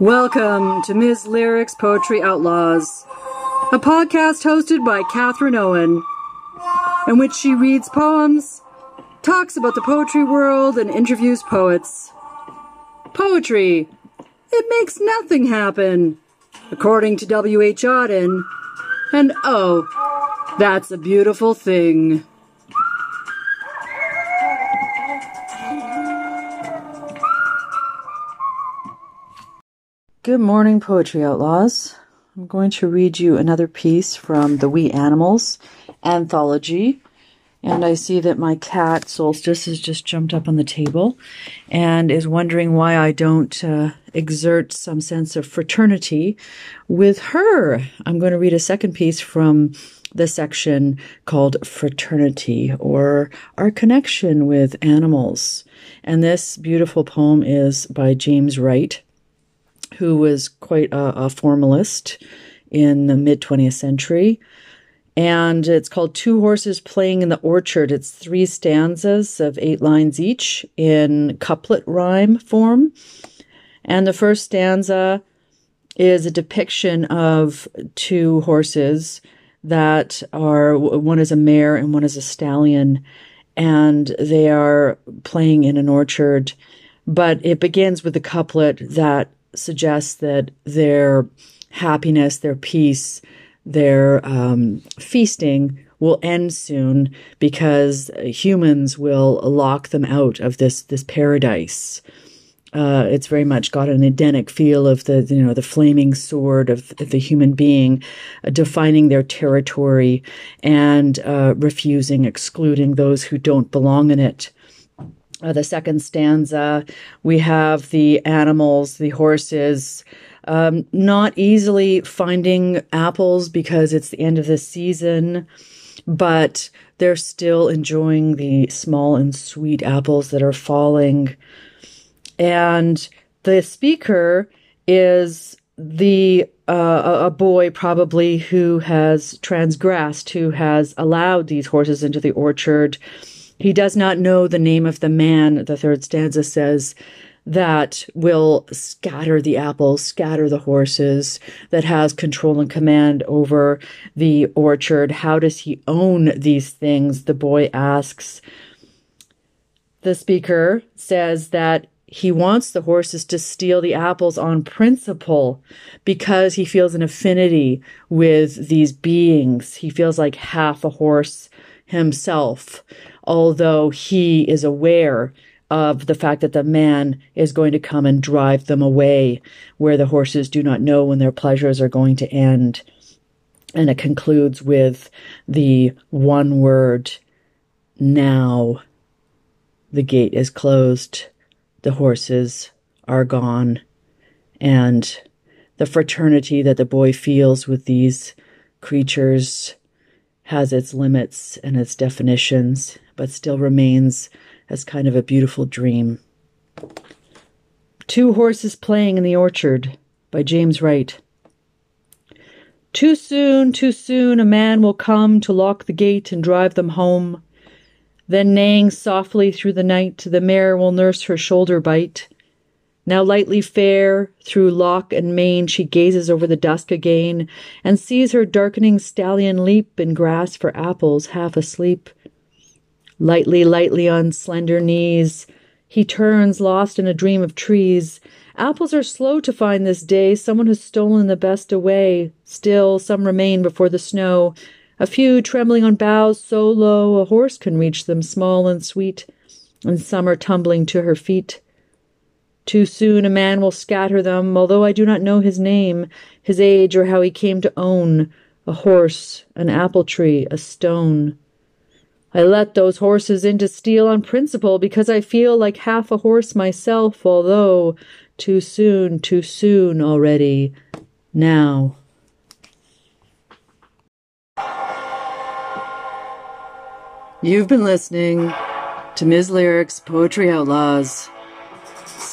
Welcome to Ms. Lyrics Poetry Outlaws, a podcast hosted by Catherine Owen, in which she reads poems, talks about the poetry world, and interviews poets. Poetry, it makes nothing happen, according to W.H. Auden, and oh, that's a beautiful thing. Good morning, Poetry Outlaws. I'm going to read you another piece from the We Animals anthology. And I see that my cat, Solstice, has just jumped up on the table and is wondering why I don't uh, exert some sense of fraternity with her. I'm going to read a second piece from the section called Fraternity or Our Connection with Animals. And this beautiful poem is by James Wright who was quite a, a formalist in the mid 20th century. And it's called Two Horses Playing in the Orchard. It's three stanzas of eight lines each in couplet rhyme form. And the first stanza is a depiction of two horses that are one is a mare and one is a stallion, and they are playing in an orchard. But it begins with the couplet that suggests that their happiness, their peace, their um, feasting will end soon because humans will lock them out of this this paradise. Uh, it's very much got an Edenic feel of the you know the flaming sword of, the human being, uh, defining their territory and uh, refusing, excluding those who don't belong in it uh, the second stanza, we have the animals, the horses, um, not easily finding apples because it's the end of the season, but they're still enjoying the small and sweet apples that are falling. And the speaker is the uh, a boy probably who has transgressed, who has allowed these horses into the orchard he does not know the name of the man, the third stanza says, that will scatter the apples, scatter the horses, that has control and command over the orchard. How does he own these things? The boy asks. The speaker says that he wants the horses to steal the apples on principle because he feels an affinity with these beings. He feels like half a horse himself although he is aware of the fact that the man is going to come and drive them away, where the horses do not know when their pleasures are going to end. And it concludes with the one word, now. The gate is closed, the horses are gone, and the fraternity that the boy feels with these creatures has its limits and its definitions but still remains as kind of a beautiful dream. Two Horses Playing in the Orchard by James Wright. Too soon, too soon, a man will come to lock the gate and drive them home. Then, neighing softly through the night, the mare will nurse her shoulder bite. Now lightly fair, through lock and mane, she gazes over the dusk again, and sees her darkening stallion leap in grass for apples, half asleep. Lightly, lightly on slender knees, he turns, lost in a dream of trees. Apples are slow to find this day. Someone has stolen the best away. Still, some remain before the snow. A few trembling on boughs so low a horse can reach them, small and sweet. And some are tumbling to her feet. Too soon a man will scatter them, although I do not know his name, his age, or how he came to own a horse, an apple tree, a stone. I let those horses in to steal on principle because I feel like half a horse myself, although too soon, too soon already. Now. You've been listening to Ms. Lyrics Poetry Outlaws.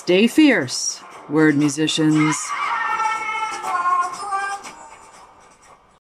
Stay fierce, word musicians.